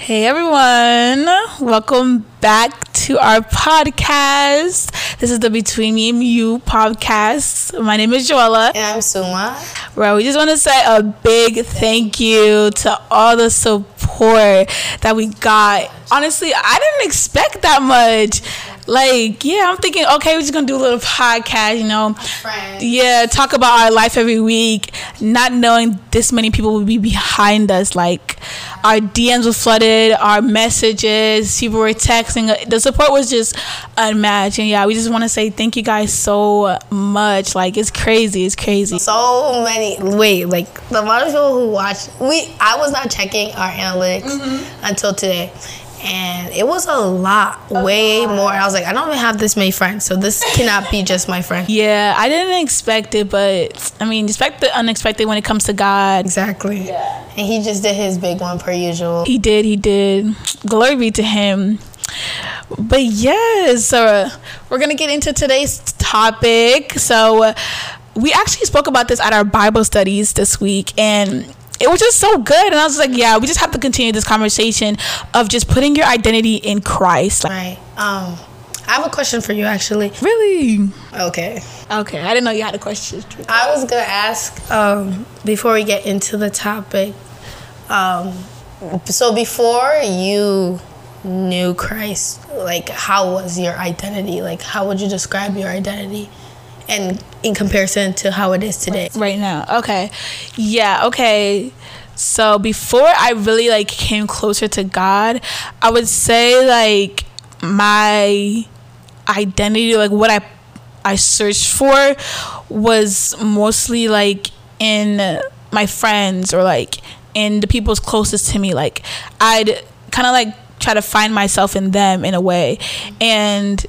Hey everyone, welcome back to our podcast. This is the Between Me and You podcast. My name is Joella. And I'm Suma. Well, we just want to say a big thank you to all the support that we got. Honestly, I didn't expect that much. Like, yeah, I'm thinking, okay, we're just gonna do a little podcast, you know. Friends. Yeah, talk about our life every week, not knowing this many people would be behind us. Like, our DMs were flooded, our messages, people were texting. The support was just unmatched. And yeah, we just want to say thank you guys so much. Like, it's crazy. It's crazy. So many. Wait, like the amount of people who watched, We. I was not checking our analytics Mm-hmm. until today, and it was a lot, way more. I was like, I don't even have this many friends, so this cannot be just my friend. Yeah, I didn't expect it, but I mean, expect the unexpected when it comes to God. Exactly. Yeah. And he just did his big one per usual. He did, he did. Glory be to him. But yes, so uh, we're gonna get into today's topic. So uh, we actually spoke about this at our Bible studies this week, and it was just so good. And I was like, yeah, we just have to continue this conversation of just putting your identity in Christ. Like, Right. Um, I have a question for you, actually. really? Okay. Okay, I didn't know you had a question. I was gonna ask um, before we get into the topic. Um, so before you knew Christ, like how was your identity? Like how would you describe your identity, and in comparison to how it is today? right now. Okay. Yeah okay. So before i really like came closer to god i would say like my identity like what i i searched for was mostly like in my friends or like in the people's closest to me. Like i'd kind of like try to find myself in them in a way. And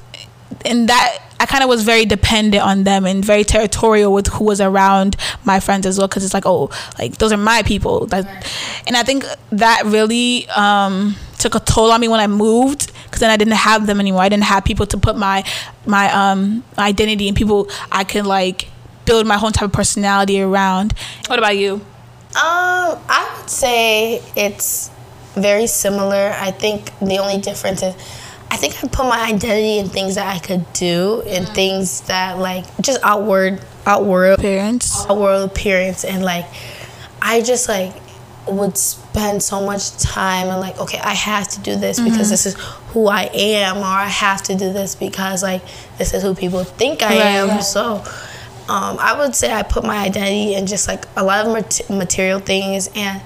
and that I kind of was very dependent on them and very territorial with who was around my friends as well because it's like oh like those are my people. That, and I think that really um, took a toll on me when I moved because then I didn't have them anymore. I didn't have people to put my my um identity and people I could like build my own type of personality around. What about you? Um, I would say it's very similar. I think the only difference is I think I put my identity in things that I could do and things that like just outward outward appearance. outward appearance and like I just like would spend so much time and like okay I have to do this because this is who I am or I have to do this because like this is who people think I Right. am so um, I would say I put my identity in just like a lot of mat- material things and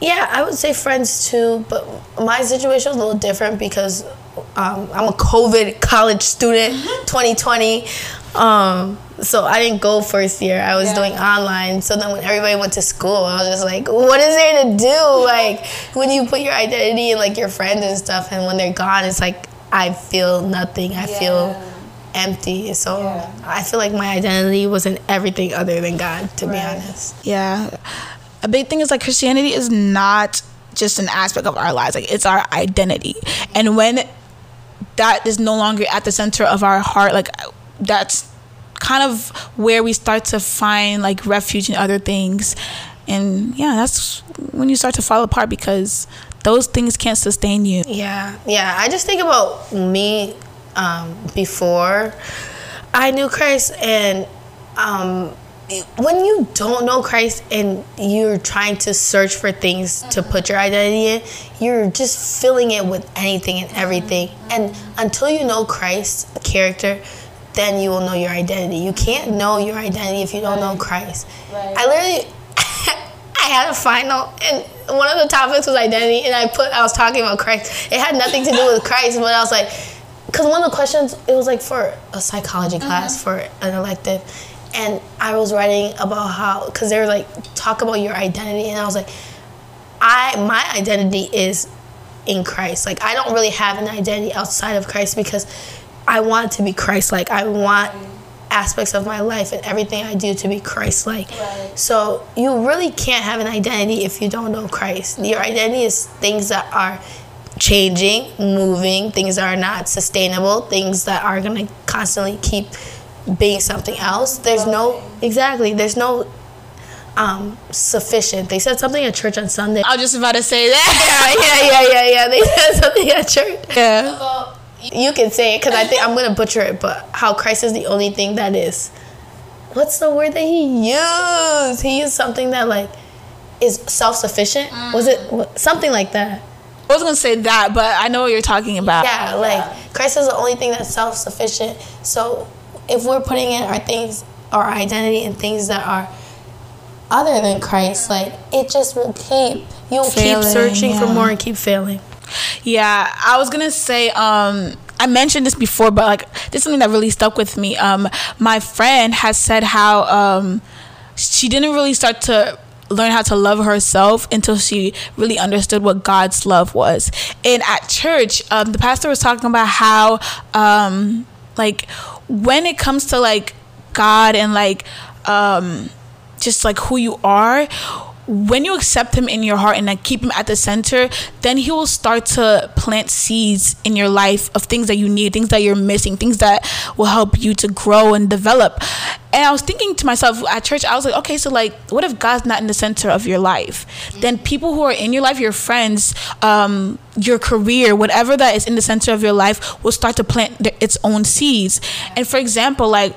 yeah, I would say friends too, but my situation was a little different because um, I'm a COVID college student, 2020. Um, so I didn't go first year. I was doing online. So then when everybody went to school, I was just like, what is there to do? Like when you put your identity in like your friends and stuff, and when they're gone, it's like I feel nothing. I feel empty. So I feel like my identity was in everything other than God, to be honest. yeah a big thing is like christianity is not just an aspect of our lives like it's our identity and when that is no longer at the center of our heart like that's kind of where we start to find like refuge in other things and yeah that's when you start to fall apart because those things can't sustain you Yeah, yeah. I just think about me um, before I knew Christ, and um, when you don't know Christ and you're trying to search for things to put your identity in, you're just filling it with anything and everything. Mm-hmm. And until you know Christ's character, then you will know your identity. You can't know your identity if you don't know Christ. I literally I had a final, and one of the topics was identity, and I put I was talking about Christ. It had nothing to do with Christ, but I was like, because one of the questions it was like for a psychology mm-hmm. class for an elective, and I was writing about how because they were like talk about your identity, and I was like, I my identity is in Christ. Like I don't really have an identity outside of Christ because I want to be Christ like. I want aspects of my life and everything I do to be Christ like. So you really can't have an identity if you don't know Christ. Your identity is things that are changing, moving, things that are not sustainable, things that are going to constantly keep being something else. There's no exactly, there's no um, sufficient. They said something at church on Sunday. I was just about to say that. yeah, yeah, yeah, yeah, yeah. They said something at church. Yeah. You can say it because I think I'm gonna butcher it, but how Christ is the only thing that is. What's the word that he used? He used something that like is self sufficient. Was it something like that? I was gonna say that, but I know what you're talking about. Yeah, like Christ is the only thing that's self sufficient. So if we're putting in our things, our identity in things that are other than Christ, like it just will keep you'll Failing, keep searching for more and keep failing. Yeah, I was gonna say, um, I mentioned this before, but like this is something that really stuck with me. Um, my friend has said how um, she didn't really start to learn how to love herself until she really understood what God's love was. And at church, um, the pastor was talking about how, um, like, when it comes to like God and like, um, just like who you are when you accept him in your heart and like keep him at the center then he will start to plant seeds in your life of things that you need things that you're missing things that will help you to grow and develop. And i was thinking to myself at church i was like okay so like what if god's not in the center of your life? Then people who are in your life your friends um, your career whatever that is in the center of your life will start to plant its own seeds. And for example like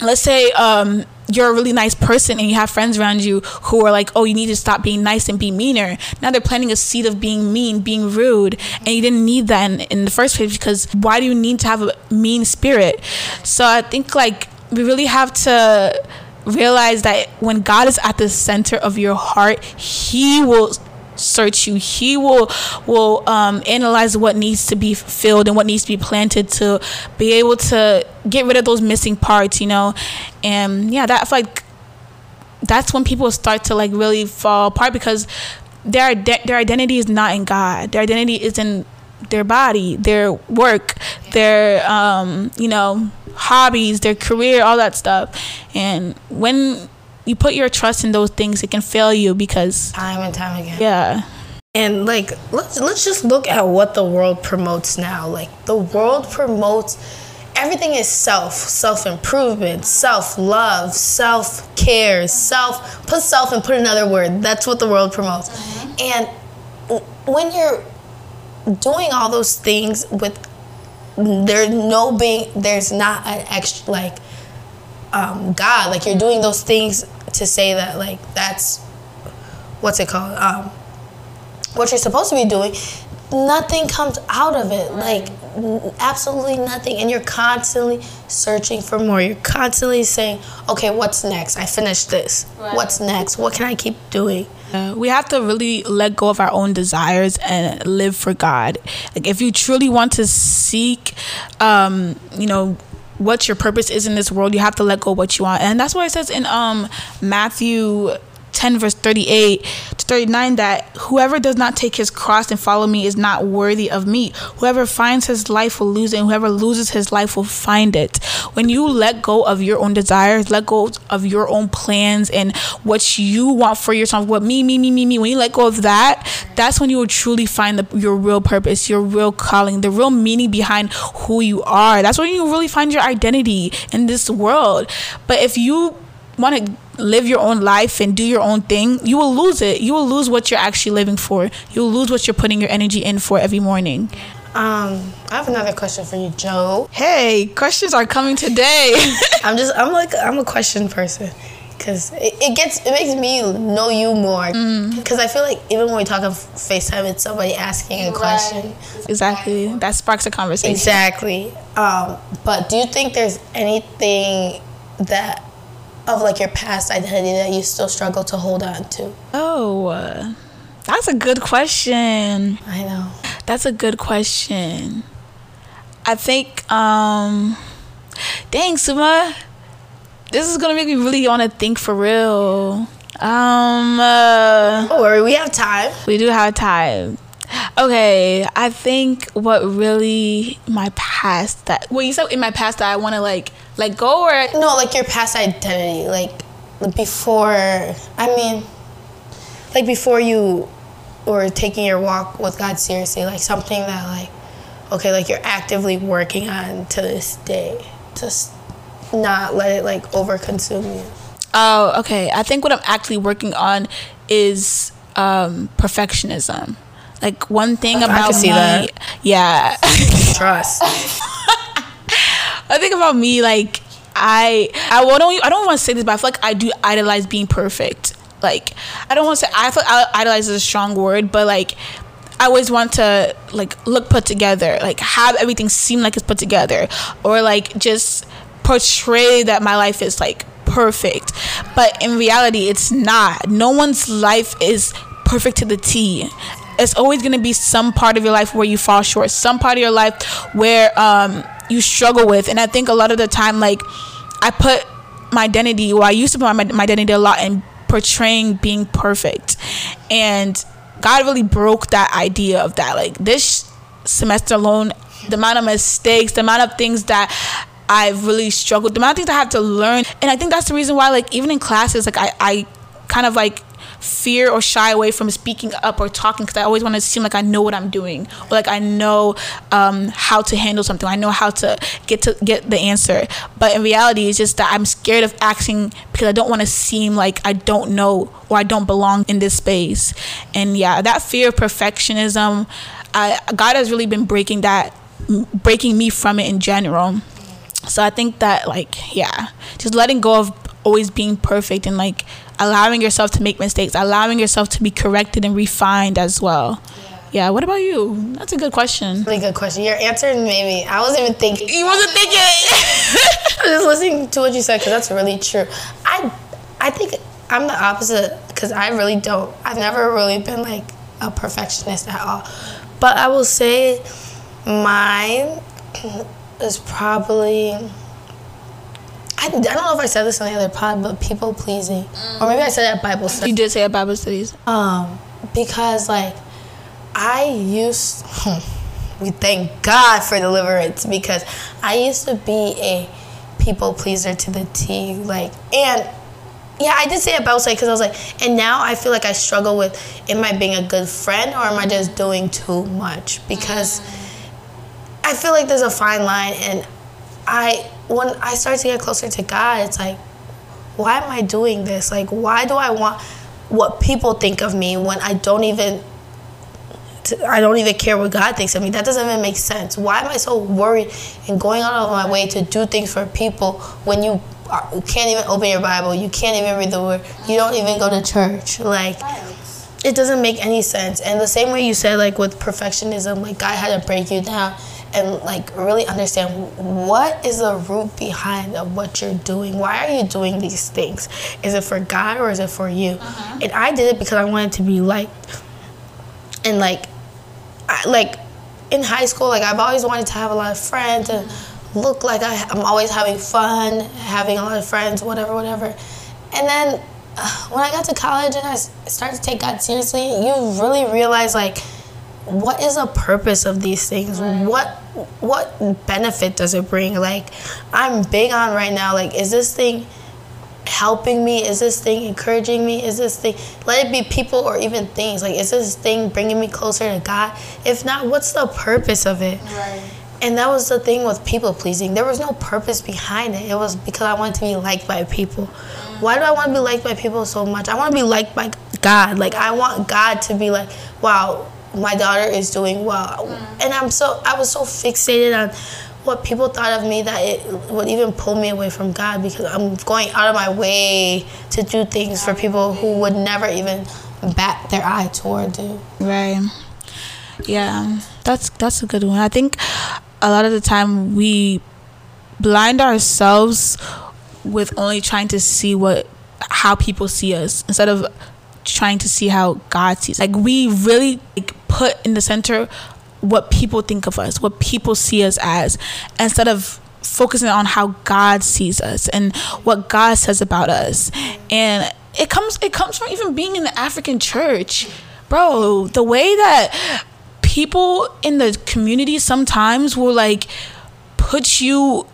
let's say um, you're a really nice person and you have friends around you who are like, oh, you need to stop being nice and be meaner. Now they're planting a seed of being mean, being rude, and you didn't need that in, in the first place because why do you need to have a mean spirit? So I think like we really have to realize that when God is at the center of your heart, He will search you he will will um, analyze what needs to be filled and what needs to be planted to be able to get rid of those missing parts you know and yeah that's like that's when people start to like really fall apart because their their identity is not in God. Their identity is in their body, their work, their um, you know hobbies, their career, all that stuff. And when you put your trust in those things, it can fail you because Time and time again. yeah, And like let's let's just look at what the world promotes now. Like the world promotes everything is self, self-improvement, self-love, self-care, self put self and put another word. That's what the world promotes. Mm-hmm. And when you're doing all those things with there's no being there's not an extra like um, God. Like you're doing those things to say that like that's what's it called? Um, what you're supposed to be doing. Nothing comes out of it. Like absolutely nothing. And you're constantly searching for more. You're constantly saying, okay, what's next? I finished this. What's next? What can I keep doing? Uh, we have to really let go of our own desires and live for God. Like if you truly want to seek, um, you know, what your purpose is in this world, you have to let go what you want, and that's why it says in um Matthew. 10 verse 38 to 39 that whoever does not take his cross and follow me is not worthy of me. Whoever finds his life will lose it and whoever loses his life will find it. When you let go of your own desires let go of your own plans and what you want for yourself what me me me me me when you let go of that that's when you will truly find the, your real purpose your real calling the real meaning behind who you are. That's when you really find your identity in this world. But if you want to live your own life and do your own thing, you will lose it. You will lose what you're actually living for. You'll lose what you're putting your energy in for every morning. Um, I have another question for you, Joe. Hey, questions are coming today. I'm just I'm like I'm a question person because it, it gets it makes me know you more because I feel like even when we talk on Facetime, it's somebody asking a question. exactly. That sparks a conversation. Exactly. Um, but do you think there's anything that of like your past identity that you still struggle to hold on to? Oh, that's a good question. I know. That's a good question. I think, um, dang, Suma, this is gonna make me really want to think for real. Um, uh, Don't worry, we have time. we do have time. Okay, I think what really my past that well you said in my past that I want to like let go or No, like your past identity, like before. I mean, like before you were taking your walk with God seriously, like something that like, okay, like you're actively working on to this day to s- not let it like overconsume you. Oh, okay. I think what I'm actually working on is um, perfectionism. Like one thing about me, that. yeah. Trust. I think about me like I I don't I don't want to say this, but I feel like I do idolize being perfect. Like I don't want to say I feel idolize is a strong word, but like I always want to like look put together, like have everything seem like it's put together, or like just portray that my life is like perfect. But in reality, it's not. No one's life is perfect to the T. It's always gonna be some part of your life where you fall short, some part of your life where um, you struggle with. And I think a lot of the time, like I put my identity, well, I used to put my, my identity a lot in portraying being perfect, and God really broke that idea of that. Like this semester alone, the amount of mistakes, the amount of things that I've really struggled, the amount of things I have to learn. And I think that's the reason why, like, even in classes, like, I, I kind of like fear or shy away from speaking up or talking because I always want to seem like I know what I'm doing or like I know um, how to handle something. I know how to get to get the answer. But in reality, it's just that I'm scared of asking because I don't want to seem like I don't know or I don't belong in this space. And yeah, that fear of perfectionism, I, God has really been breaking that, breaking me from it in general. So I think that like yeah, just letting go of always being perfect and like allowing yourself to make mistakes, allowing yourself to be corrected and refined as well. Yeah. yeah. What about you? That's a good question. Really good question. Your answer made me. I wasn't even thinking. You wasn't thinking. I was just listening to what you said because that's really true. I, I think I'm the opposite because I really don't. I've never really been like a perfectionist at all. But I will say, mine is probably I, I don't know if I said this on the other pod, but people pleasing, or maybe I said that Bible study. You did say at Bible studies. Um, because like I used, we thank God for deliverance because I used to be a people pleaser to the T. Like, and yeah, I did say at Bible study because I was like, and now I feel like I struggle with, am I being a good friend or am I just doing too much? Because I feel like there's a fine line, and I when I start to get closer to God, it's like, why am I doing this? Like, why do I want what people think of me when I don't even I don't even care what God thinks of me. That doesn't even make sense. Why am I so worried and going out of my way to do things for people when you can't even open your Bible, you can't even read the Word, you don't even go to church? Like, it doesn't make any sense. And the same way you said, like with perfectionism, like God had to break you down and like really understand what is the root behind of what you're doing. Why are you doing these things? Is it for God or is it for you? Uh-huh. And I did it because I wanted to be liked. And like, I, like in high school, like I've always wanted to have a lot of friends and look like I, I'm always having fun, having a lot of friends, whatever, whatever. And then uh, when I got to college and I started to take God seriously, you really realize like what is the purpose of these things? Right. What what benefit does it bring? Like I'm big on right now, like is this thing helping me? Is this thing encouraging me? Is this thing let it be people or even things? Like is this thing bringing me closer to God? If not, what's the purpose of it? Right. And that was the thing with people pleasing. There was no purpose behind it. It was because I wanted to be liked by people. Why do I want to be liked by people so much? I want to be liked by God. Like I want God to be like, wow, my daughter is doing well. Mm. And I'm so I was so fixated on what people thought of me that it would even pull me away from God because I'm going out of my way to do things for people who would never even bat their eye toward you. Right. Yeah. That's that's a good one. I think a lot of the time we blind ourselves with only trying to see what how people see us instead of trying to see how God sees. Like we really like, put in the center what people think of us, what people see us as, instead of focusing on how God sees us and what God says about us. And it comes it comes from even being in the African church. Bro, the way that people in the community sometimes will like put you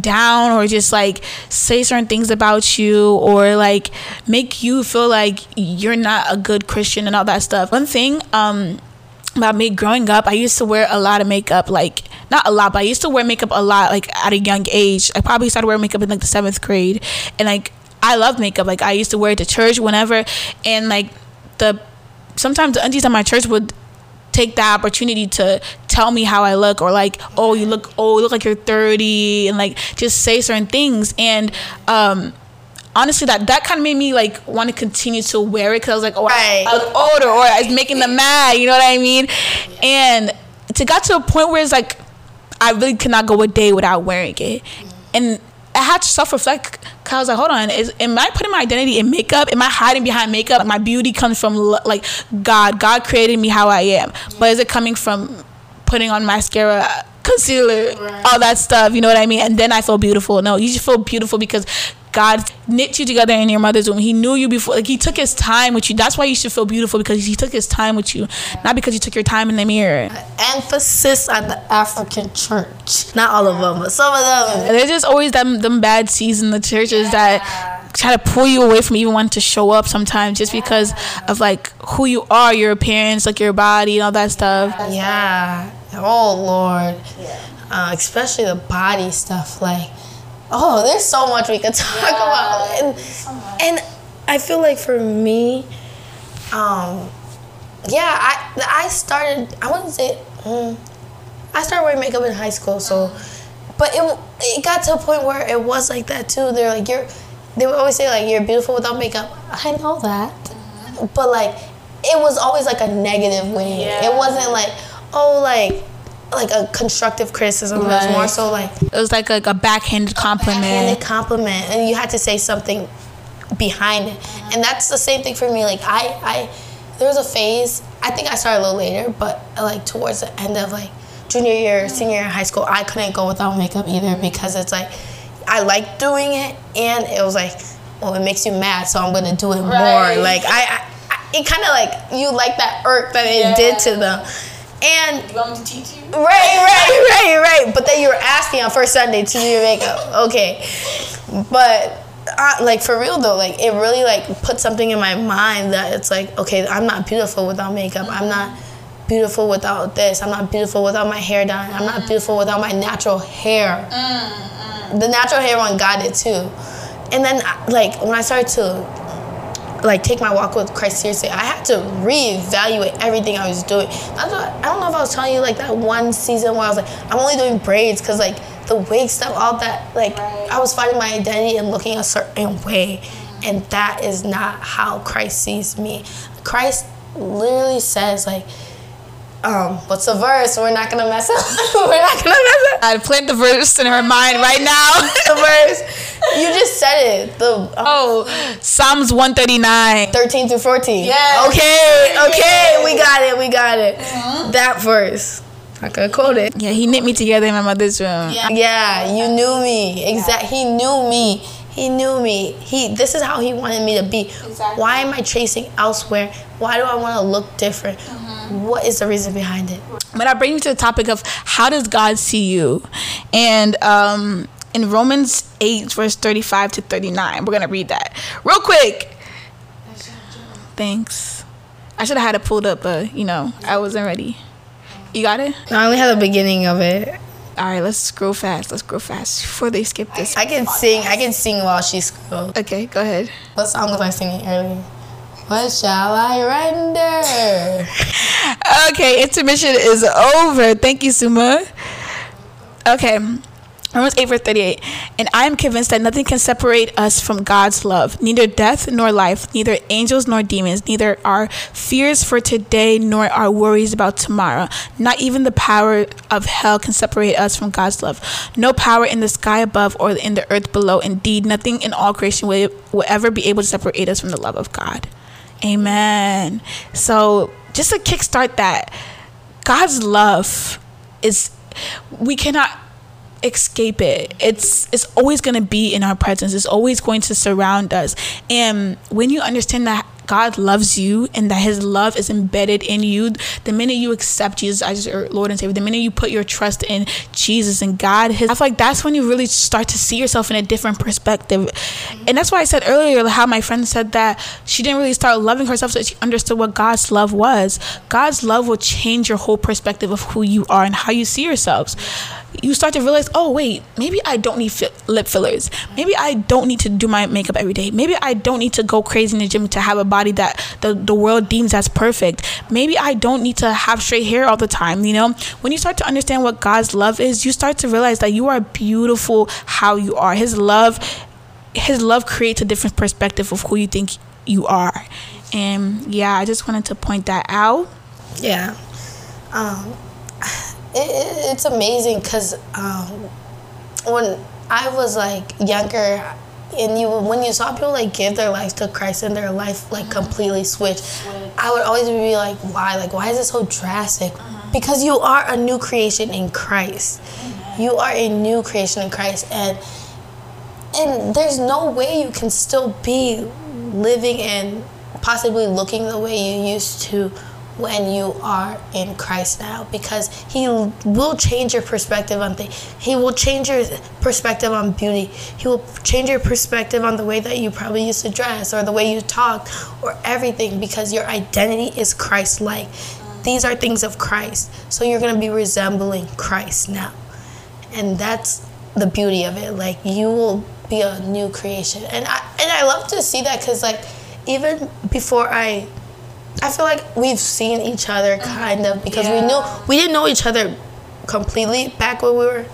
down or just like say certain things about you or like make you feel like you're not a good Christian and all that stuff. One thing um about me growing up, I used to wear a lot of makeup, like not a lot, but I used to wear makeup a lot, like at a young age. I probably started wearing makeup in like the seventh grade, and like I love makeup. Like I used to wear it to church whenever, and like the sometimes the aunties at my church would take that opportunity to tell me how I look or like, oh, you look, oh, you look like you're 30 and like just say certain things. And, um, honestly that that kind of made me like want to continue to wear it because I was like, oh, right. I, look older, or I was making them mad. You know what I mean? And to got to a point where it's like I really cannot go a day without wearing it, and I had to self because I was like, hold on, is am I putting my identity in makeup? Am I hiding behind makeup? My beauty comes from like God. God created me how I am, but is it coming from putting on mascara? concealer, right. all that stuff. You know what I mean? And then I feel beautiful. No, you just feel beautiful because God knit you together in your mother's womb. He knew you before. Like He took His time with you. That's why you should feel beautiful because He took His time with you, not because you took your time in the mirror. Emphasis on the African church. Not all of them, but some of them. There's just always them them bad seeds in the churches yeah. that try to pull you away from even wanting to show up sometimes just because of like who you are, your appearance, like your body and all that stuff. Yeah. Oh Lord. Uh, especially the body stuff, like oh, there's so much we could talk yeah, about. And, so and I feel like for me, um, yeah, I I started. I wouldn't say. Mm, I started wearing makeup in high school, so, but it it got to a point where it was like that too. They're like you're, they would always say like you're beautiful without makeup. I know that, but like it was always like a negative way. Yeah. It wasn't like oh like like a constructive criticism. Right. It was more so like it was like a, a backhanded compliment. Backhanded compliment, and you had to say something behind it, and that's the same thing for me. Like I, I, there was a phase. I think I started a little later, but like towards the end of like junior year, senior year, high school, I couldn't go without makeup either because it's like I like doing it, and it was like, well, it makes you mad, so I'm gonna do it right. more. Like I, I it kind of like you like that irk that it yeah. did to them. And you want me to teach you? Right, right, right, right. But then you were asking on first Sunday to do your makeup. Okay, but uh, like for real though, like it really like put something in my mind that it's like okay, I'm not beautiful without makeup. I'm not beautiful without this. I'm not beautiful without my hair done. I'm not beautiful without my natural hair. Mm, mm. The natural hair one got it too. And then like when I started to like take my walk with Christ seriously, I had to reevaluate everything I was doing. That's what, I don't know if I was telling you like that one season where I was like, I'm only doing braids because like the wig stuff, all that, like right. I was finding my identity and looking a certain way, and that is not how Christ sees me. Christ literally says like um, what's the verse? We're not gonna mess up. We're not gonna mess up. I plant the verse in her mind right now. the verse. You just said it. The um, oh, Psalms one thirty nine. Thirteen through fourteen. Yeah. Okay. Okay. We got it. We got it. Mm-hmm. That verse. I could quote it. Yeah, he knit me together in my mother's room. Yeah, yeah you knew me. Exact. He knew me. He knew me. He. This is how he wanted me to be. Exactly. Why am I chasing elsewhere? Why do I want to look different? Mm-hmm what is the reason behind it? But I bring you to the topic of how does God see you? And um, in Romans 8, verse 35 to 39, we're going to read that real quick. Thanks. I should have had it pulled up, but you know, I wasn't ready. You got it? No, I only had the beginning of it. All right, let's scroll fast. Let's go fast before they skip this. I can sing. I can sing while she scrolls. Okay, go ahead. What song was I singing earlier? What shall I render? okay, intermission is over. Thank you, Suma. Okay. Romans 8, verse 38. And I am convinced that nothing can separate us from God's love, neither death nor life, neither angels nor demons, neither our fears for today nor our worries about tomorrow. Not even the power of hell can separate us from God's love. No power in the sky above or in the earth below. Indeed, nothing in all creation will, will ever be able to separate us from the love of God. Amen. So, just to kickstart that, God's love is, we cannot escape it. It's it's always going to be in our presence. It's always going to surround us. And when you understand that God loves you and that his love is embedded in you, the minute you accept Jesus as your Lord and Savior, the minute you put your trust in Jesus and God, his, I feel like that's when you really start to see yourself in a different perspective. And that's why I said earlier how my friend said that she didn't really start loving herself so she understood what God's love was. God's love will change your whole perspective of who you are and how you see yourselves you start to realize, oh wait, maybe I don't need fi- lip fillers. Maybe I don't need to do my makeup every day. Maybe I don't need to go crazy in the gym to have a body that the, the world deems as perfect. Maybe I don't need to have straight hair all the time. You know, when you start to understand what God's love is, you start to realize that you are beautiful how you are. His love, His love creates a different perspective of who you think you are. And yeah, I just wanted to point that out. Yeah. Um, it, it's amazing because um, when I was like younger, and you when you saw people like give their lives to Christ and their life like completely switch, I would always be like, why? Like, why is it so drastic? Because you are a new creation in Christ. You are a new creation in Christ, and and there's no way you can still be living and possibly looking the way you used to when you are in Christ now because he will change your perspective on things. He will change your perspective on beauty. He will change your perspective on the way that you probably used to dress or the way you talk or everything because your identity is Christ like. These are things of Christ. So you're going to be resembling Christ now. And that's the beauty of it. Like you will be a new creation. And I and I love to see that cuz like even before I I feel like we've seen each other kind of because yeah. we knew we didn't know each other completely back when we were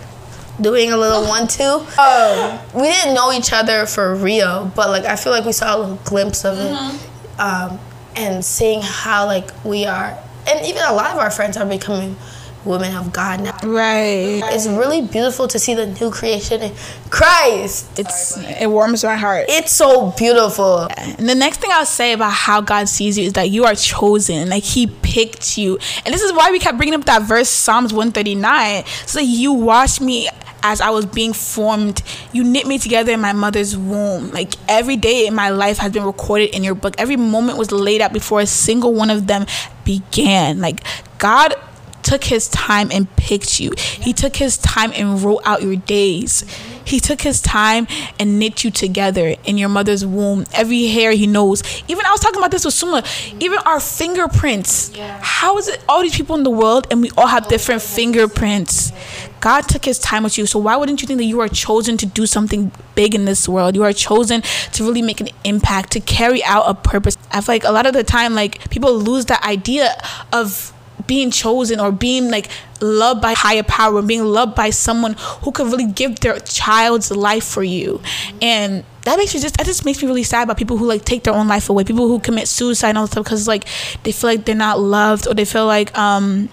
doing a little one two. Um, we didn't know each other for real, but like I feel like we saw a little glimpse of it, mm-hmm. um, and seeing how like we are, and even a lot of our friends are becoming women of God now. Right. It's really beautiful to see the new creation in Christ. It's it warms my heart. It's so beautiful. And the next thing I'll say about how God sees you is that you are chosen. Like He picked you, and this is why we kept bringing up that verse Psalms one thirty nine. So you washed me as I was being formed. You knit me together in my mother's womb. Like every day in my life has been recorded in your book. Every moment was laid out before a single one of them began. Like God took his time and picked you. He took his time and wrote out your days. He took his time and knit you together in your mother's womb. Every hair he knows. Even I was talking about this with Suma. Even our fingerprints. How is it all these people in the world and we all have different fingerprints? God took his time with you. So why wouldn't you think that you are chosen to do something big in this world? You are chosen to really make an impact, to carry out a purpose. I feel like a lot of the time like people lose that idea of being chosen or being like loved by higher power and being loved by someone who could really give their child's life for you. And that makes me just that just makes me really sad about people who like take their own life away. People who commit suicide and all the stuff because like they feel like they're not loved or they feel like um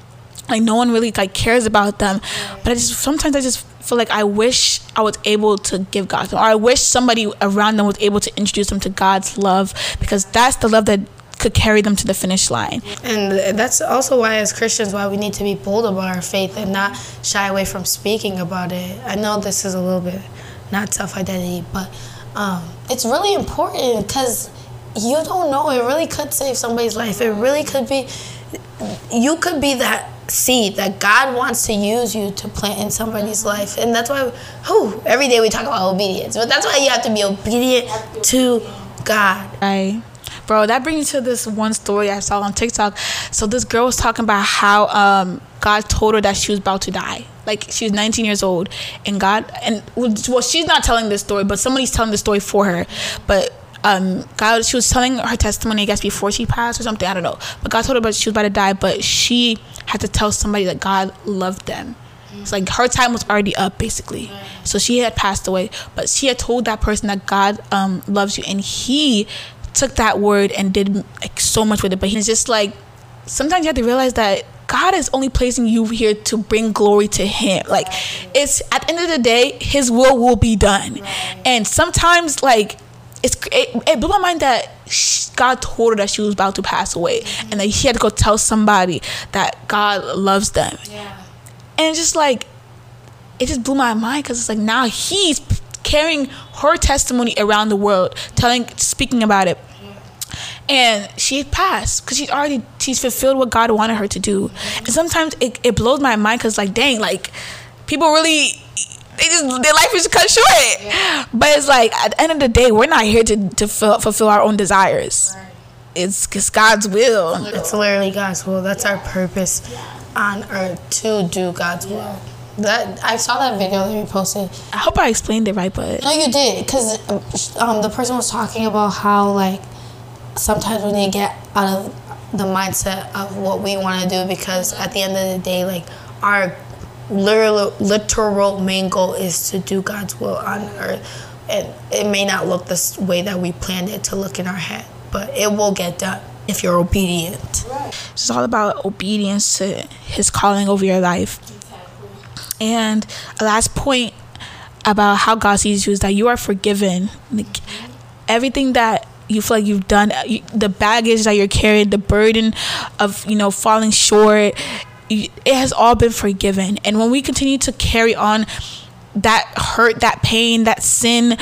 like no one really like cares about them. But i just sometimes i just feel like i wish i was able to give god or i wish somebody around them was able to introduce them to god's love because that's the love that could carry them to the finish line. And that's also why, as Christians, why we need to be bold about our faith and not shy away from speaking about it. I know this is a little bit not self identity, but um, it's really important because you don't know. It really could save somebody's life. It really could be. You could be that seed that God wants to use you to plant in somebody's life, and that's why. Whew, every day we talk about obedience, but that's why you have to be obedient to God. Right. Bro, that brings me to this one story I saw on TikTok. So this girl was talking about how um, God told her that she was about to die. Like she was 19 years old, and God and well, she's not telling this story, but somebody's telling the story for her. But um, God, she was telling her testimony, I guess, before she passed or something. I don't know. But God told her, but she was about to die. But she had to tell somebody that God loved them. It's like her time was already up, basically. So she had passed away, but she had told that person that God um, loves you, and He took that word and did like so much with it. But he's just like sometimes you have to realize that God is only placing you here to bring glory to Him. Like it's at the end of the day, His will will be done. And sometimes like it's it, it blew my mind that God told her that she was about to pass away, mm-hmm. and that she had to go tell somebody that God loves them. Yeah. And just like it just blew my mind because it's like now He's carrying her testimony around the world, telling, speaking about it. And she passed because she's already she's fulfilled what God wanted her to do. And sometimes it, it blows my mind because like dang, like people really they just their life is cut short. Yeah. But it's like at the end of the day, we're not here to to fulfill our own desires. Right. It's, it's God's will. It's literally God's will. That's our purpose on earth to do God's will. that I saw that video that you posted. I hope I explained it right, but No, you did, because um, the person was talking about how like sometimes we need to get out of the mindset of what we want to do because at the end of the day, like our literal literal main goal is to do God's will on earth, and it may not look the way that we planned it to look in our head, but it will get done if you're obedient. it's all about obedience to His calling over your life. And a last point about how God sees you is that you are forgiven. Like everything that you feel like you've done, uh, you, the baggage that you're carrying, the burden of you know falling short, it has all been forgiven. And when we continue to carry on that hurt, that pain, that sin,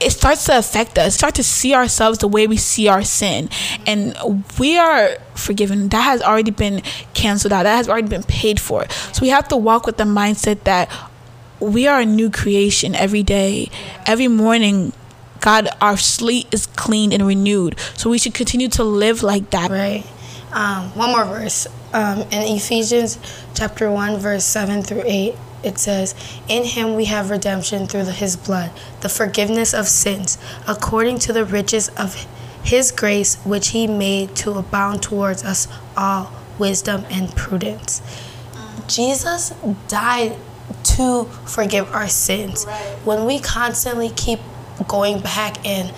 it starts to affect us. Start to see ourselves the way we see our sin. And we are forgiven. That has already been canceled out. That has already been paid for. So we have to walk with the mindset that we are a new creation every day. Every morning god our slate is cleaned and renewed so we should continue to live like that Right. Um, one more verse. Um, in Ephesians chapter 1, verse 7 through 8, it says, In him we have redemption through the, his blood, the forgiveness of sins, according to the riches of his grace, which he made to abound towards us all wisdom and prudence. Jesus died to forgive our sins. When we constantly keep going back and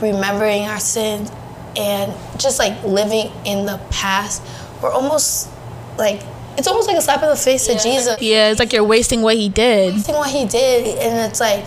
remembering our sins and just like living in the past, we're almost like it's almost like a slap in the face to Jesus. yeah it's like you're wasting what he did. Wasting what he did, and it's like,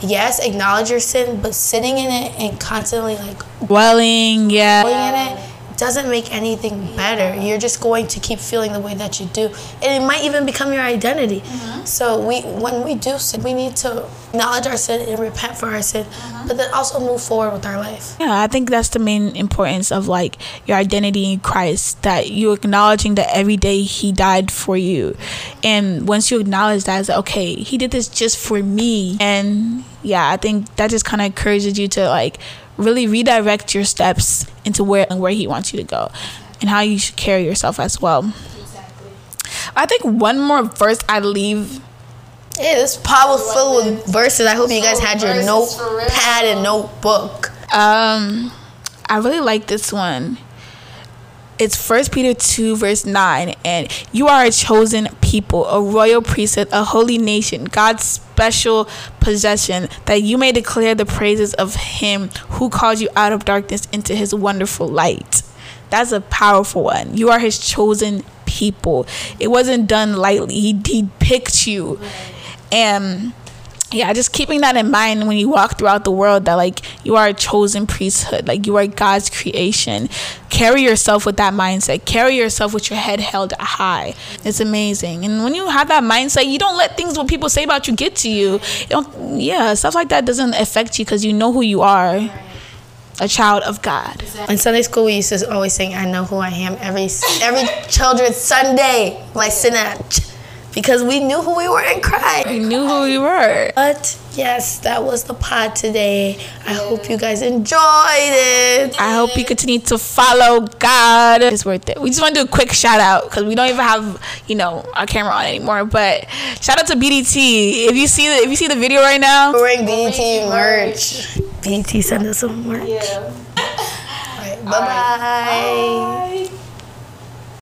yes, acknowledge your sin, but sitting in it and constantly like dwelling yeah. dwelling in it doesn't make anything better. You're just going to keep feeling the way that you do, and it might even become your identity. Mm-hmm. So we, when we do sin, we need to acknowledge our sin and repent for our sin, mm-hmm. but then also move forward with our life. Yeah, I think that's the main importance of like your identity in Christ. That you acknowledging that every day He died for you, and once you acknowledge that, it's like, okay, He did this just for me. And yeah, I think that just kind of encourages you to like really redirect your steps into where and where He wants you to go, and how you should carry yourself as well. I think one more verse I leave Yeah, this pod was filled with verses. I hope you guys had your verses for notepad and notebook. Um, I really like this one. It's First Peter two verse nine, and you are a chosen people, a royal priesthood, a holy nation, God's special possession, that you may declare the praises of Him who called you out of darkness into His wonderful light. That's a powerful one. You are His chosen people. It wasn't done lightly. He He picked you, and yeah, just keeping that in mind when you walk throughout the world that like you are a chosen priesthood, like you are God's creation. Carry yourself with that mindset. Carry yourself with your head held high. It's amazing. And when you have that mindset, you don't let things what people say about you get to you. you yeah, stuff like that doesn't affect you because you know who you are. A child of God. In Sunday school, we used to always sing, "I know who I am" every every children's Sunday, like synapse, because we knew who we were in Christ. We knew who we were. But yes, that was the pod today. I hope you guys enjoyed it. I hope you continue to follow God. It's worth it. We just want to do a quick shout out because we don't even have, you know, our camera on anymore. But shout out to BDT. If you see the if you see the video right now, We're wearing BDT merch. BDT send us some merch. Yeah. All right, bye bye.